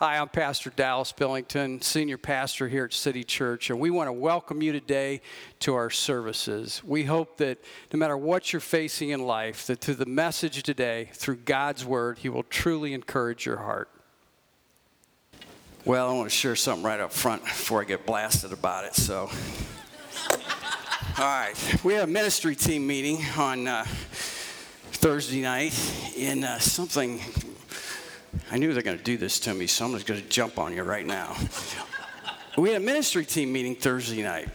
Hi, I'm Pastor Dallas Billington, Senior Pastor here at City Church, and we want to welcome you today to our services. We hope that no matter what you're facing in life, that through the message today, through God's Word, He will truly encourage your heart. Well, I want to share something right up front before I get blasted about it. So, all right, we had a ministry team meeting on uh, Thursday night in uh, something I knew they're going to do this to me, so I'm just going to jump on you right now. we had a ministry team meeting Thursday night.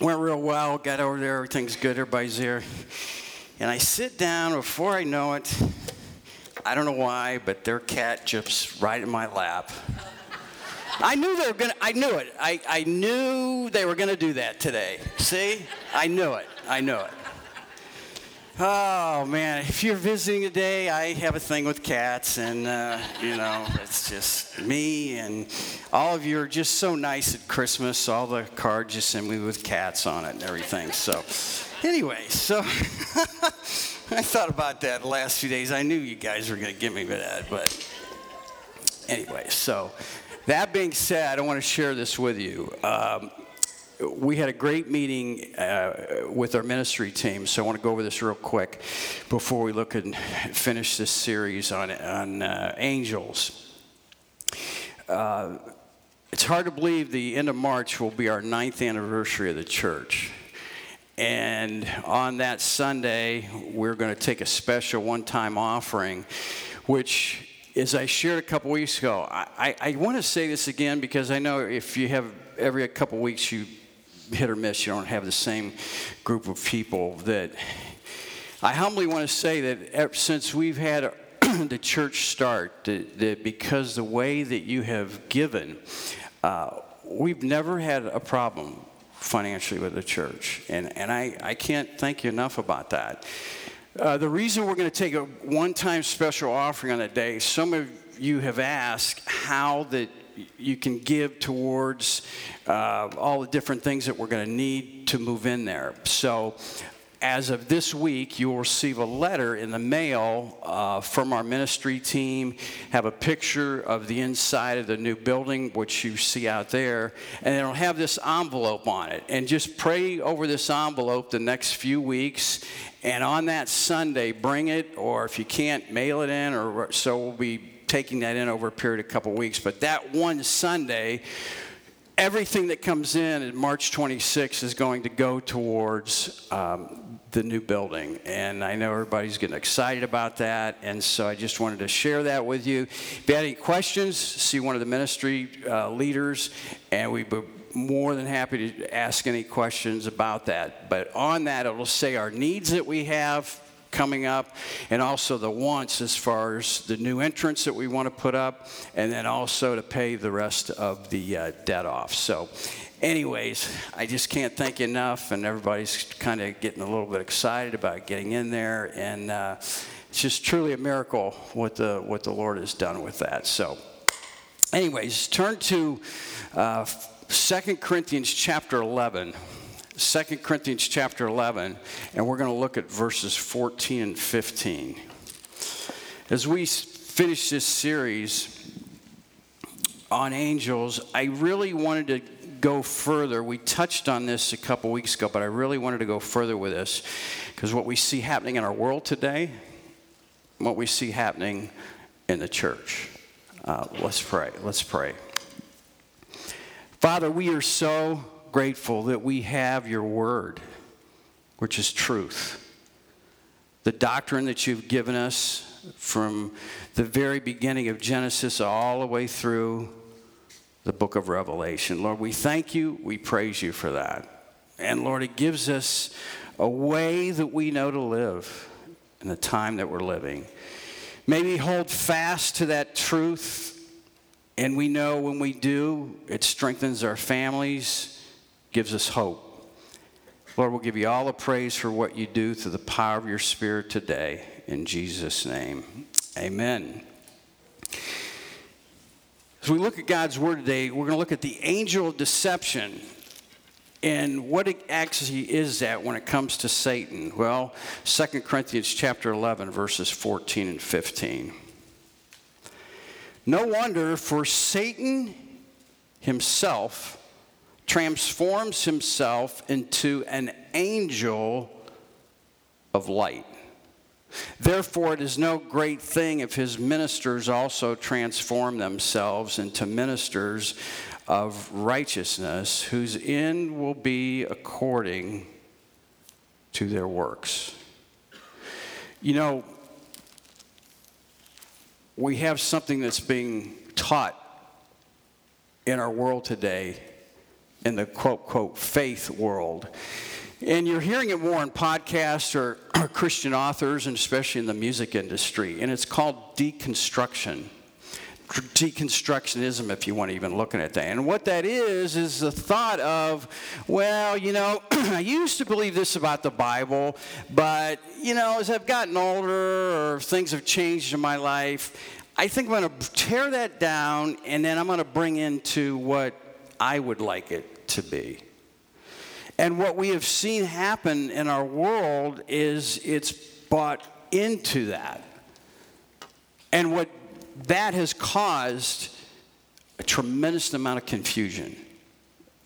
Went real well, got over there, everything's good, everybody's there. And I sit down, before I know it, I don't know why, but their cat jumps right in my lap. I knew they were gonna, I knew it. I, I knew they were gonna do that today. See? I knew it. I knew it. Oh man, if you're visiting today, I have a thing with cats, and uh, you know, it's just me and all of you are just so nice at Christmas. All the cards you send me with cats on it and everything. So, anyway, so I thought about that last few days. I knew you guys were going to give me that, but anyway, so that being said, I want to share this with you. Um, we had a great meeting uh, with our ministry team, so I want to go over this real quick before we look and finish this series on, on uh, angels. Uh, it's hard to believe the end of March will be our ninth anniversary of the church. And on that Sunday, we're going to take a special one time offering, which, as I shared a couple weeks ago, I, I, I want to say this again because I know if you have every couple weeks you hit or miss. You don't have the same group of people that. I humbly want to say that since we've had the church start, that, that, because the way that you have given, uh, we've never had a problem financially with the church. And, and I, I can't thank you enough about that. Uh, the reason we're going to take a one time special offering on that day, some of you have asked how that you can give towards uh, all the different things that we're going to need to move in there. So, as of this week, you will receive a letter in the mail uh, from our ministry team, have a picture of the inside of the new building, which you see out there, and it'll have this envelope on it. And just pray over this envelope the next few weeks. And on that Sunday, bring it, or if you can't, mail it in, or so we'll be taking that in over a period of a couple weeks. But that one Sunday, everything that comes in at March 26 is going to go towards um, the new building. And I know everybody's getting excited about that. And so I just wanted to share that with you. If you have any questions, see one of the ministry uh, leaders, and we'd be more than happy to ask any questions about that. But on that, it'll say our needs that we have coming up, and also the wants as far as the new entrance that we want to put up, and then also to pay the rest of the uh, debt off. So, anyways, I just can't thank you enough, and everybody's kind of getting a little bit excited about getting in there, and uh, it's just truly a miracle what the what the Lord has done with that. So, anyways, turn to uh, 2 Corinthians chapter 11. 2 Corinthians chapter 11, and we're going to look at verses 14 and 15. As we finish this series on angels, I really wanted to go further. We touched on this a couple weeks ago, but I really wanted to go further with this because what we see happening in our world today, what we see happening in the church. Uh, let's pray. Let's pray. Father, we are so grateful that we have your word, which is truth. The doctrine that you've given us from the very beginning of Genesis all the way through the book of Revelation. Lord, we thank you. We praise you for that. And Lord, it gives us a way that we know to live in the time that we're living. May we hold fast to that truth. And we know when we do, it strengthens our families gives us hope. Lord, we'll give you all the praise for what you do through the power of your Spirit today. In Jesus' name, amen. As we look at God's Word today, we're going to look at the angel of deception. And what actually is that when it comes to Satan? Well, 2 Corinthians chapter 11, verses 14 and 15. No wonder, for Satan himself transforms himself into an angel of light. Therefore, it is no great thing if his ministers also transform themselves into ministers of righteousness, whose end will be according to their works. You know, we have something that's being taught in our world today, in the quote, quote, faith world. And you're hearing it more in podcasts or, or Christian authors, and especially in the music industry. And it's called deconstruction deconstructionism, if you want to even look at that. And what that is, is the thought of, well, you know, I used to believe this about the Bible, but, you know, as I've gotten older or things have changed in my life, I think I'm going to tear that down and then I'm going to bring into what I would like it to be. And what we have seen happen in our world is it's bought into that. And what that has caused a tremendous amount of confusion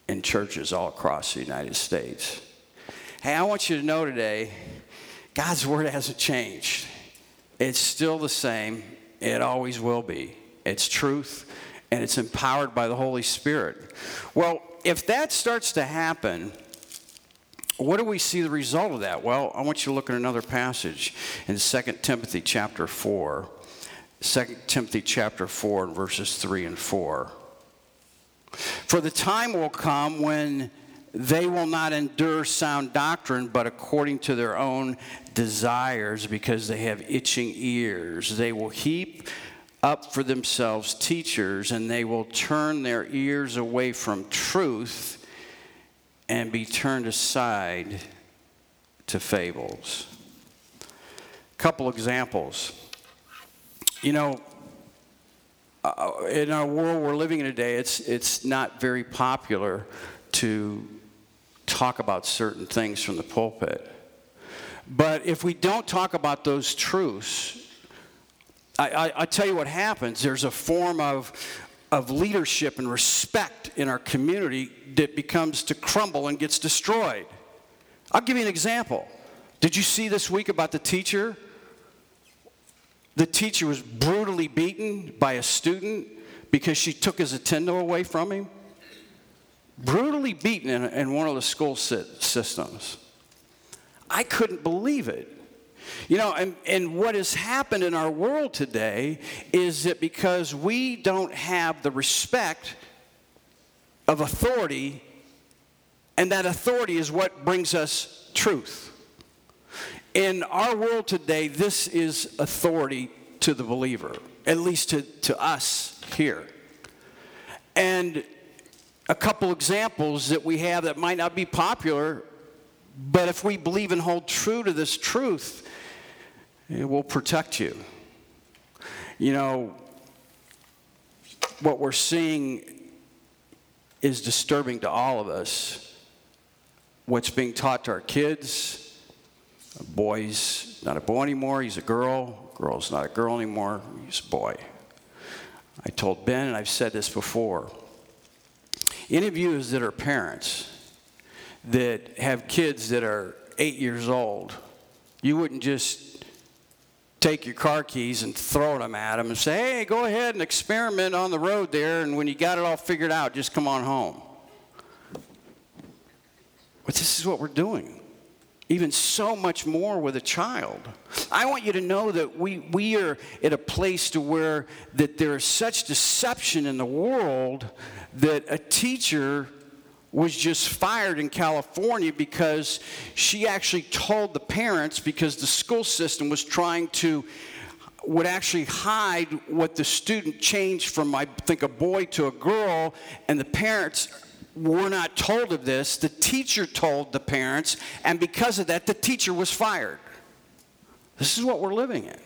in churches all across the United States. Hey, I want you to know today God's word hasn't changed. It's still the same, it always will be. It's truth, and it's empowered by the Holy Spirit. Well, if that starts to happen, what do we see the result of that? Well, I want you to look at another passage in 2 Timothy chapter 4. 2 Timothy chapter 4 and verses 3 and 4. For the time will come when they will not endure sound doctrine, but according to their own desires, because they have itching ears. They will heap up for themselves teachers, and they will turn their ears away from truth and be turned aside to fables. A couple examples. You know, uh, in our world we're living in today, it's, it's not very popular to talk about certain things from the pulpit. But if we don't talk about those truths, I, I, I tell you what happens. There's a form of, of leadership and respect in our community that becomes to crumble and gets destroyed. I'll give you an example. Did you see this week about the teacher? The teacher was brutally beaten by a student because she took his Nintendo away from him. Brutally beaten in, in one of the school systems. I couldn't believe it. You know, and, and what has happened in our world today is that because we don't have the respect of authority, and that authority is what brings us truth. In our world today, this is authority to the believer, at least to, to us here. And a couple examples that we have that might not be popular, but if we believe and hold true to this truth, it will protect you. You know, what we're seeing is disturbing to all of us. What's being taught to our kids, a boy's not a boy anymore, he's a girl, girl's not a girl anymore, he's a boy. I told Ben, and I've said this before any of you that are parents that have kids that are eight years old, you wouldn't just take your car keys and throw them at them and say, hey, go ahead and experiment on the road there, and when you got it all figured out, just come on home. But this is what we're doing. Even so much more with a child. I want you to know that we, we are at a place to where that there is such deception in the world that a teacher was just fired in California because she actually told the parents because the school system was trying to would actually hide what the student changed from I think a boy to a girl. And the parents were not told of this. The teacher told the parents. And because of that the teacher was fired. This is what we're living in.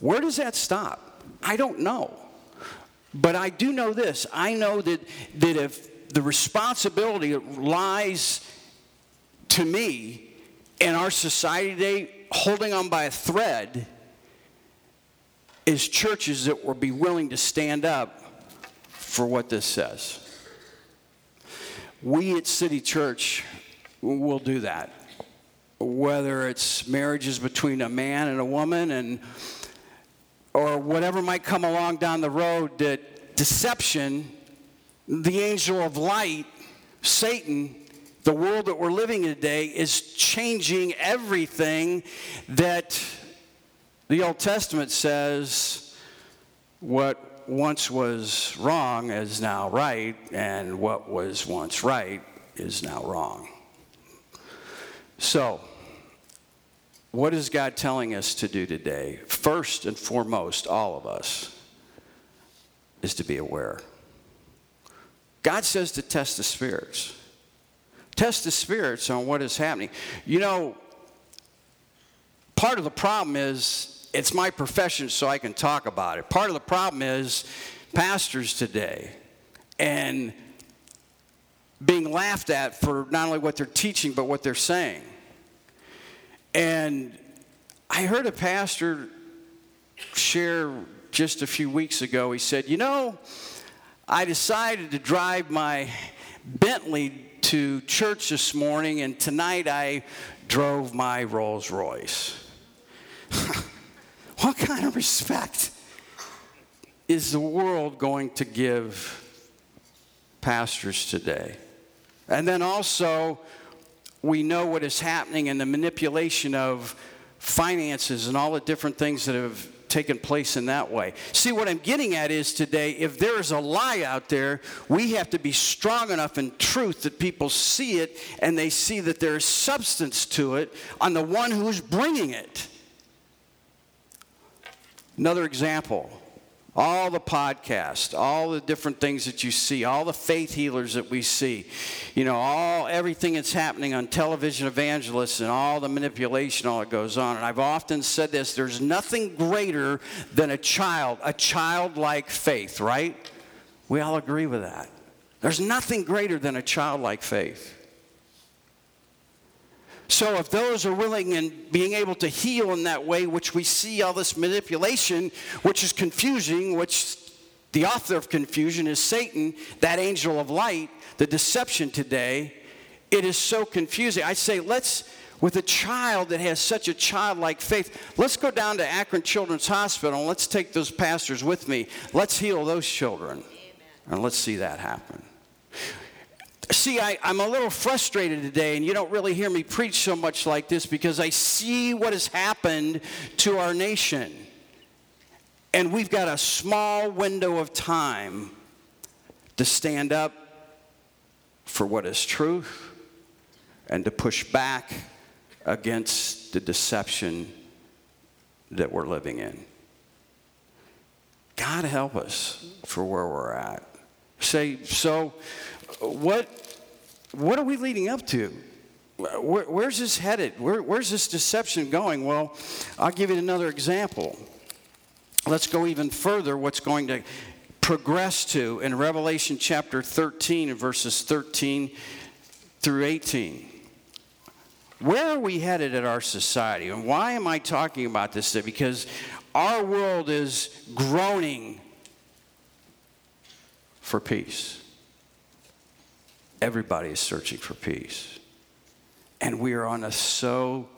Where does that stop? I don't know. But I do know this. I know that that if the responsibility lies to me in our society today, holding on by a thread, is churches that will be willing to stand up for what this says. We at City Church will do that. Whether it's marriages between a man and a woman and or whatever might come along down the road that deception, the angel of light, Satan, the world that we're living in today is changing everything that the Old Testament says what once was wrong is now right, and what was once right is now wrong. So, what is God telling us to do today? First and foremost, all of us, is to be aware. God says to test the spirits. Test the spirits on what is happening. You know, part of the problem is it's my profession, so I can talk about it. Part of the problem is pastors today and being laughed at for not only what they're teaching, but what they're saying. And I heard a pastor share just a few weeks ago. He said, You know, I decided to drive my Bentley to church this morning, and tonight I drove my Rolls Royce. what kind of respect is the world going to give pastors today? And then also, we know what is happening in the manipulation of finances and all the different things that have taken place in that way. See, what I'm getting at is today, if there is a lie out there, we have to be strong enough in truth that people see it and they see that there is substance to it on the one who's bringing it. Another example all the podcasts, all the different things that you see, all the faith healers that we see, you know, all everything that's happening on television evangelists and all the manipulation, all that goes on. And I've often said this there's nothing greater than a child, a childlike faith, right? We all agree with that. There's nothing greater than a childlike faith. So, if those are willing and being able to heal in that way, which we see all this manipulation, which is confusing, which the author of confusion is Satan, that angel of light, the deception today, it is so confusing. I say, let's, with a child that has such a childlike faith, let's go down to Akron Children's Hospital and let's take those pastors with me. Let's heal those children. Amen. And let's see that happen. See, I, am a little frustrated today, and you don't really hear me preach so much like this because I see what has happened to our nation. And we've got a small window of time to stand up for what is truth and to push back against the deception that we're living in. God help us for where we're at. Say, so what what are we leading up to? Where, where's this headed? Where, where's this deception going? Well, I'll give you another example. Let's go even further. What's going to progress to in Revelation chapter 13, verses 13 through 18. Where are we headed at our society? And why am I talking about this today? Because our world is groaning for peace. Everybody is searching for peace. And we are on a so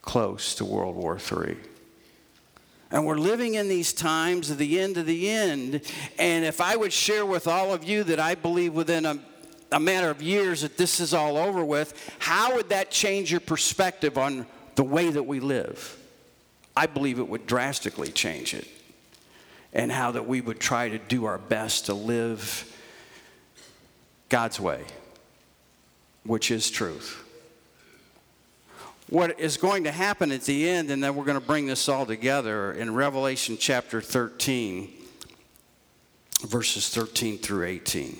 close to World War III. And we're living in these times of the end of the end. And if I would share with all of you that I believe within a, a matter of years that this is all over with, how would that change your perspective on the way that we live? I believe it would drastically change it. And how that we would try to do our best to live God's way, which is truth. What is going to happen at the end, and then we're going to bring this all together in Revelation chapter 13, verses 13 through 18.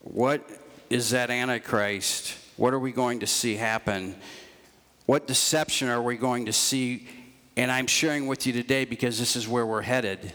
What is that Antichrist? What are we going to see happen? What deception are we going to see? And I'm sharing with you today because this is where we're headed.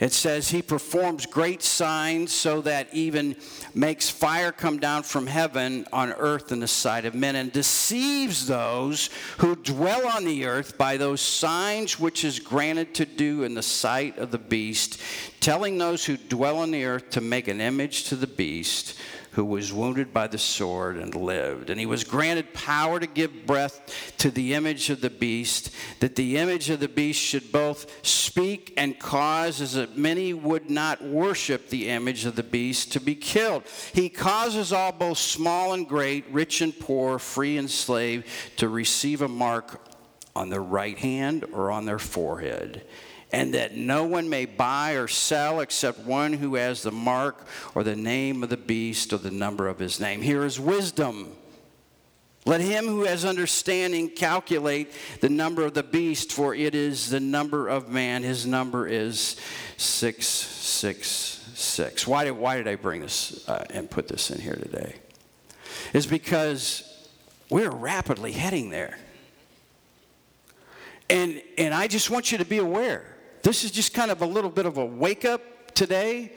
It says he performs great signs so that even makes fire come down from heaven on earth in the sight of men and deceives those who dwell on the earth by those signs which is granted to do in the sight of the beast, telling those who dwell on the earth to make an image to the beast who was wounded by the sword and lived. And he was granted power to give breath to the image of the beast, that the image of the beast should both speak and cause as that many would not worship the image of the beast to be killed. He causes all, both small and great, rich and poor, free and slave, to receive a mark on their right hand or on their forehead and that no one may buy or sell except one who has the mark or the name of the beast or the number of his name. Here is wisdom. Let him who has understanding calculate the number of the beast, for it is the number of man. His number is 666. Why did, why did I bring this uh, and put this in here today? Is because we're rapidly heading there. And, and I just want you to be aware this is just kind of a little bit of a wake up today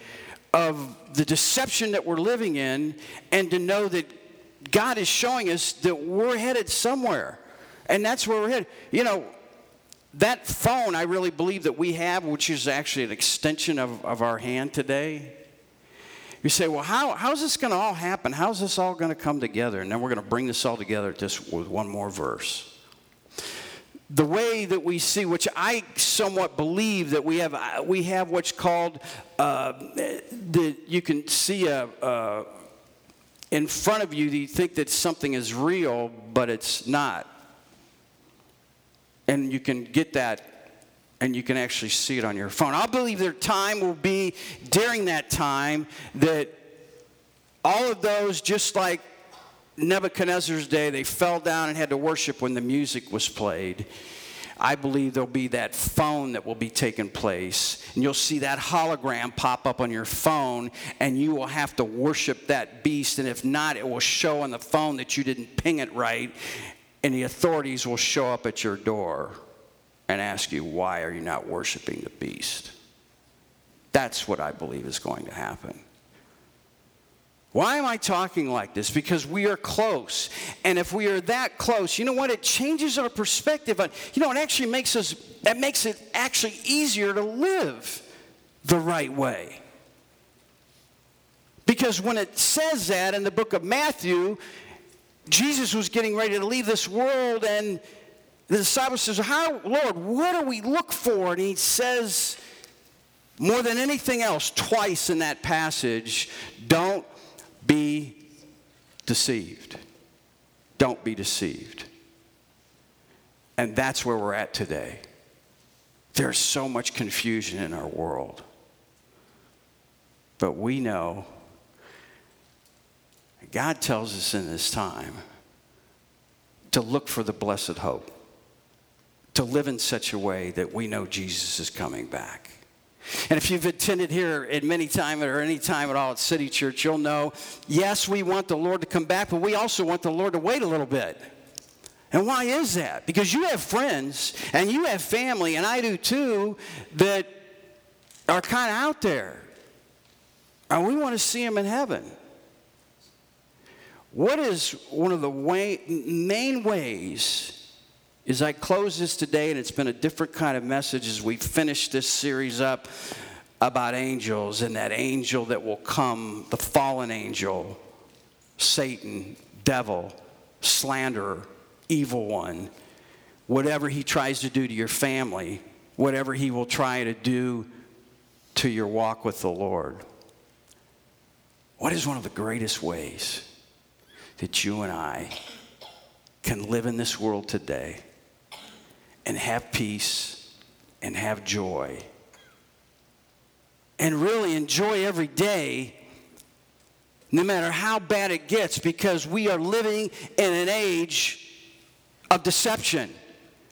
of the deception that we're living in and to know that God is showing us that we're headed somewhere. And that's where we're headed. You know, that phone, I really believe that we have, which is actually an extension of, of our hand today. You say, well, how, how's this going to all happen? How's this all going to come together? And then we're going to bring this all together just with one more verse the way that we see, which I somewhat believe that we have, we have what's called uh, you can see a, uh, in front of you, you think that something is real, but it's not. And you can get that and you can actually see it on your phone. I believe their time will be during that time that all of those, just like Nebuchadnezzar's day, they fell down and had to worship when the music was played. I believe there'll be that phone that will be taking place. And you'll see that hologram pop up on your phone, and you will have to worship that beast. And if not, it will show on the phone that you didn't ping it right, and the authorities will show up at your door and ask you, Why are you not worshiping the beast? That's what I believe is going to happen. Why am I talking like this? Because we are close. And if we are that close, you know what? It changes our perspective. You know, it actually makes us, that makes it actually easier to live the right way. Because when it says that in the book of Matthew, Jesus was getting ready to leave this world, and the disciples says, How, Lord, what do we look for? And he says, more than anything else, twice in that passage, don't be deceived. Don't be deceived. And that's where we're at today. There's so much confusion in our world. But we know God tells us in this time to look for the blessed hope, to live in such a way that we know Jesus is coming back. And if you've attended here at many time or any time at all at City Church, you'll know, yes, we want the Lord to come back, but we also want the Lord to wait a little bit. And why is that? Because you have friends and you have family, and I do too, that are kind of out there. And we want to see them in heaven. What is one of the way, main ways as I close this today, and it's been a different kind of message as we finish this series up about angels and that angel that will come, the fallen angel, Satan, devil, slanderer, evil one, whatever he tries to do to your family, whatever he will try to do to your walk with the Lord. What is one of the greatest ways that you and I can live in this world today? And have peace and have joy. And really enjoy every day, no matter how bad it gets, because we are living in an age of deception.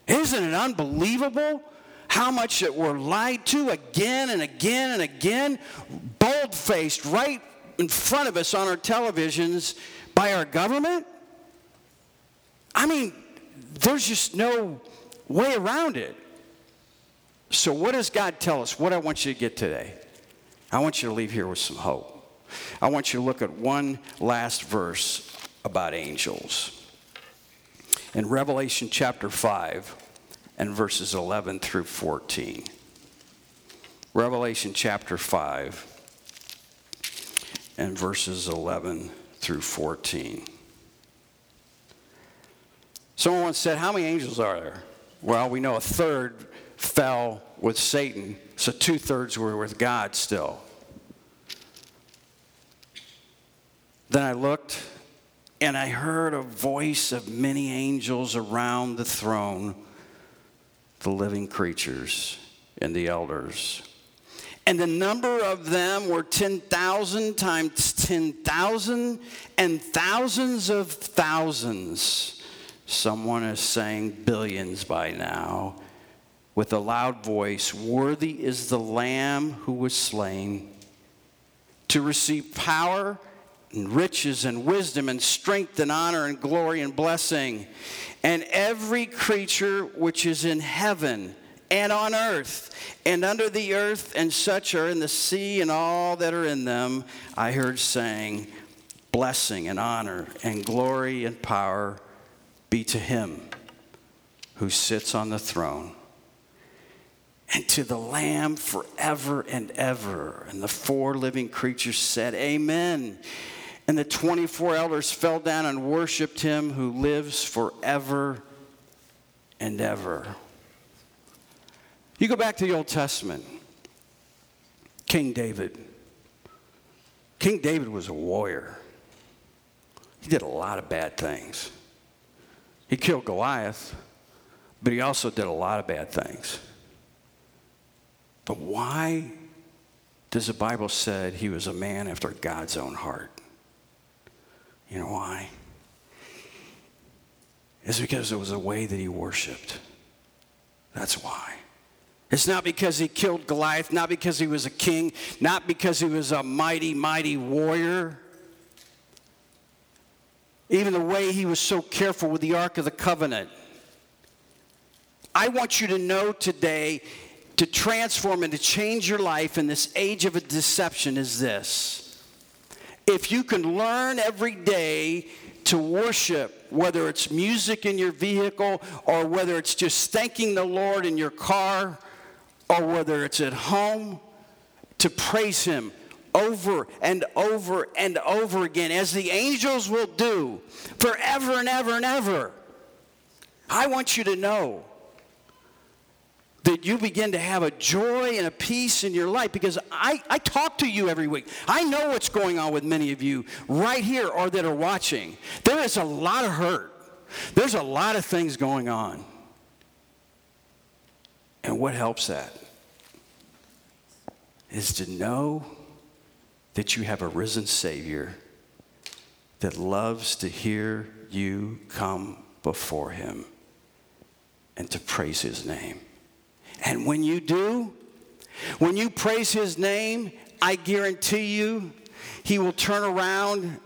Isn't it unbelievable how much that we're lied to again and again and again, bold faced right in front of us on our televisions by our government? I mean, there's just no way around it. So, what does God tell us? What I want you to get today? I want you to leave here with some hope. I want you to look at one last verse about angels. In Revelation chapter 5 and verses 11 through 14. Revelation chapter 5 and verses 11 through 14. Someone once said, How many angels are there? Well, we know a third fell with Satan, so two thirds were with God still. Then I looked and I heard a voice of many angels around the throne, the living creatures and the elders. And the number of them were 10,000 times 10,000 and thousands of thousands. Someone is saying billions by now with a loud voice Worthy is the Lamb who was slain to receive power and riches and wisdom and strength and honor and glory and blessing. And every creature which is in heaven and on earth and under the earth and such are in the sea and all that are in them, I heard saying, Blessing and honor and glory and power be to him who sits on the throne and to the Lamb forever and ever. And the four living creatures said, Amen. And the 24 elders fell down and worshiped him who lives forever and ever. You go back to the Old Testament, King David. King David was a warrior. He did a lot of bad things. He killed Goliath, but he also did a lot of bad things. But why does the Bible say he was a man after God's own heart? You know why? It's because it was a way that he worshiped. That's why. It's not because he killed Goliath, not because he was a king, not because he was a mighty, mighty warrior. Even the way he was so careful with the Ark of the Covenant. I want you to know today to transform and to change your life in this age of a deception is this if you can learn every day to worship, whether it's music in your vehicle or whether it's just thanking the Lord in your car or whether it's at home, to praise Him over and over and over again, as the angels will do forever and ever and ever. I want you to know that you begin to have a joy and a peace in your life because I, I talk to you every week. I know what's going on with many of you right here or that are watching. There is a lot of hurt, there's a lot of things going on. And what helps that is to know that you have a risen Savior that loves to hear you come before Him and to praise His name. And when you do, when you praise his name, I guarantee you, he will turn around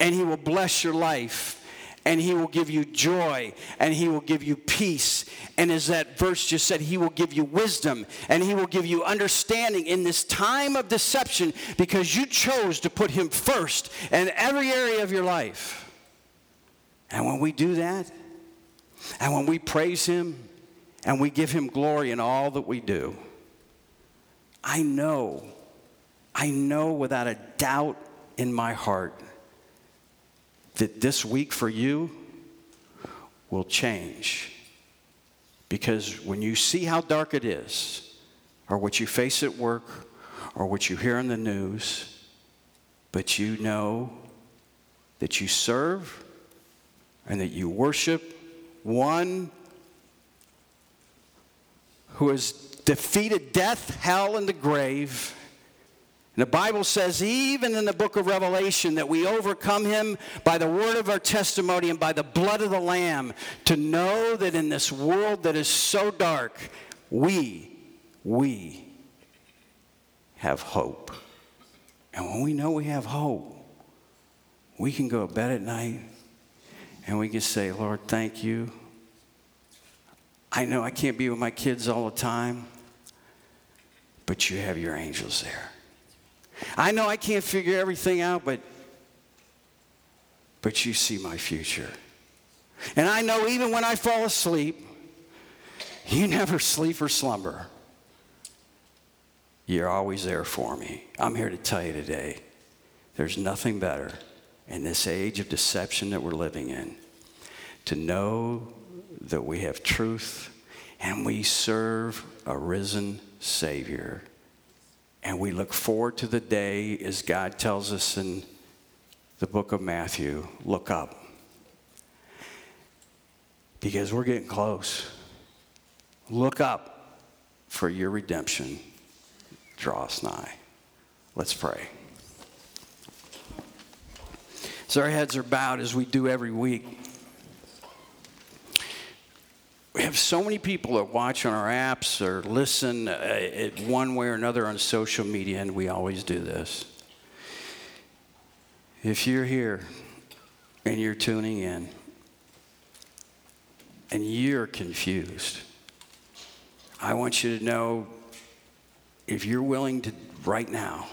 and he will bless your life and he will give you joy and he will give you peace. And as that verse just said, he will give you wisdom and he will give you understanding in this time of deception because you chose to put him first in every area of your life. And when we do that, and when we praise him, and we give him glory in all that we do. I know, I know without a doubt in my heart that this week for you will change. Because when you see how dark it is, or what you face at work, or what you hear in the news, but you know that you serve and that you worship one who has defeated death, hell, and the grave. And the Bible says, even in the book of Revelation, that we overcome him by the word of our testimony and by the blood of the Lamb, to know that in this world that is so dark, we, we have hope. And when we know we have hope, we can go to bed at night and we can say, Lord, thank you I know I can't be with my kids all the time. but you have your angels there. I know I can't figure everything out, but, but you see my future. And I know even when I fall asleep, you never sleep or slumber. You're always there for me. I'm here to tell you today there's nothing better in this age of deception that we're living in to know that we have truth and we serve a risen Savior. And we look forward to the day, as God tells us in the book of Matthew look up. Because we're getting close. Look up for your redemption draws nigh. Let's pray. So our heads are bowed as we do every week. We have so many people that watch on our apps or listen uh, one way or another on social media, and we always do this. If you're here and you're tuning in and you're confused, I want you to know if you're willing to, right now,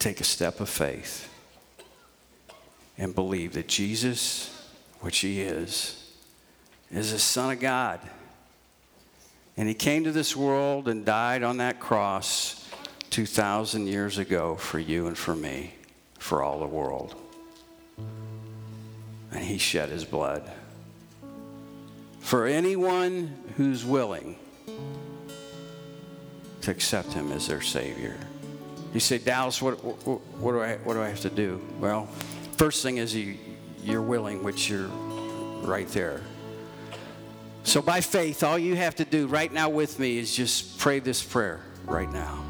take a step of faith and believe that Jesus, which He is, is the Son of God. And He came to this world and died on that cross 2,000 years ago for you and for me, for all the world. And He shed His blood. For anyone who's willing to accept Him as their Savior. You say, Dallas, what, what, what, do, I, what do I have to do? Well, first thing is you, you're willing, which you're right there. So, by faith, all you have to do right now with me is just pray this prayer right now.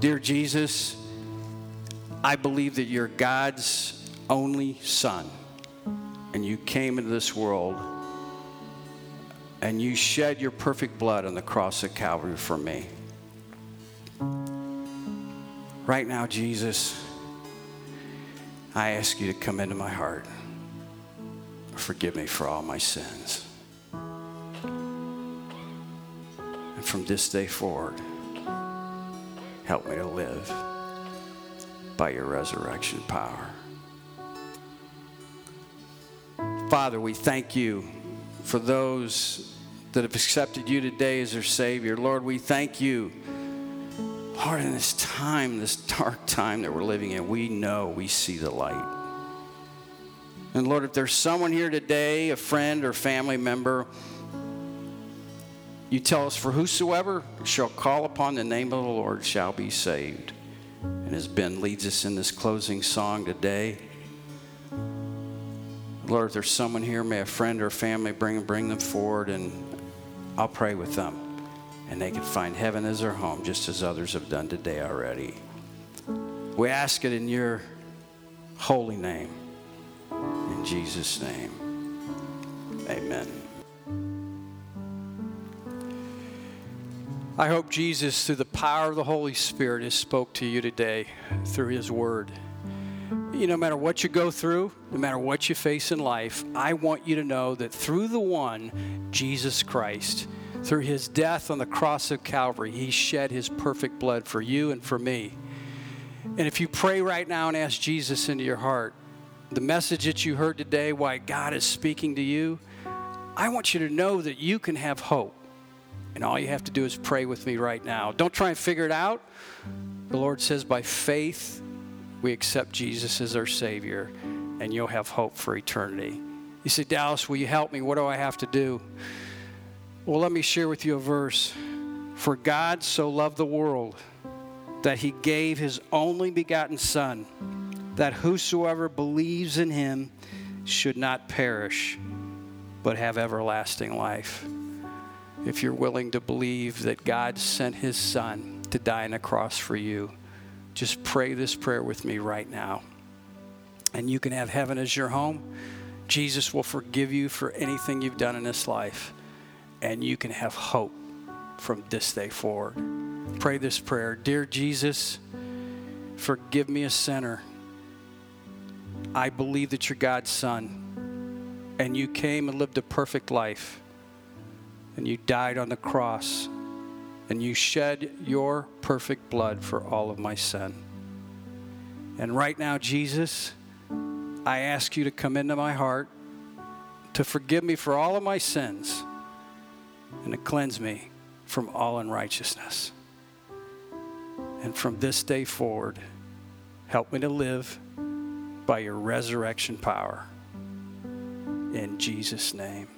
Dear Jesus, I believe that you're God's only Son, and you came into this world and you shed your perfect blood on the cross of Calvary for me. Right now, Jesus, I ask you to come into my heart. Forgive me for all my sins. From this day forward, help me to live by your resurrection power. Father, we thank you for those that have accepted you today as their Savior. Lord, we thank you. Lord, in this time, this dark time that we're living in, we know we see the light. And Lord, if there's someone here today, a friend or family member, you tell us, for whosoever shall call upon the name of the Lord shall be saved. And as Ben leads us in this closing song today, Lord, if there's someone here, may a friend or family bring, bring them forward, and I'll pray with them. And they can find heaven as their home, just as others have done today already. We ask it in your holy name. In Jesus' name, I hope Jesus, through the power of the Holy Spirit, has spoke to you today through his word you no matter what you go through, no matter what you face in life, I want you to know that through the one, Jesus Christ, through his death on the cross of Calvary, he shed his perfect blood for you and for me. And if you pray right now and ask Jesus into your heart, the message that you heard today, why God is speaking to you, I want you to know that you can have hope. And all you have to do is pray with me right now. Don't try and figure it out. The Lord says, by faith, we accept Jesus as our Savior, and you'll have hope for eternity. You say, Dallas, will you help me? What do I have to do? Well, let me share with you a verse. For God so loved the world that he gave his only begotten Son, that whosoever believes in him should not perish, but have everlasting life. If you're willing to believe that God sent his Son to die on a cross for you, just pray this prayer with me right now. And you can have heaven as your home. Jesus will forgive you for anything you've done in this life. And you can have hope from this day forward. Pray this prayer Dear Jesus, forgive me a sinner. I believe that you're God's son. And you came and lived a perfect life. And you died on the cross and you shed your perfect blood for all of my sin. And right now, Jesus, I ask you to come into my heart, to forgive me for all of my sins, and to cleanse me from all unrighteousness. And from this day forward, help me to live by your resurrection power. In Jesus' name.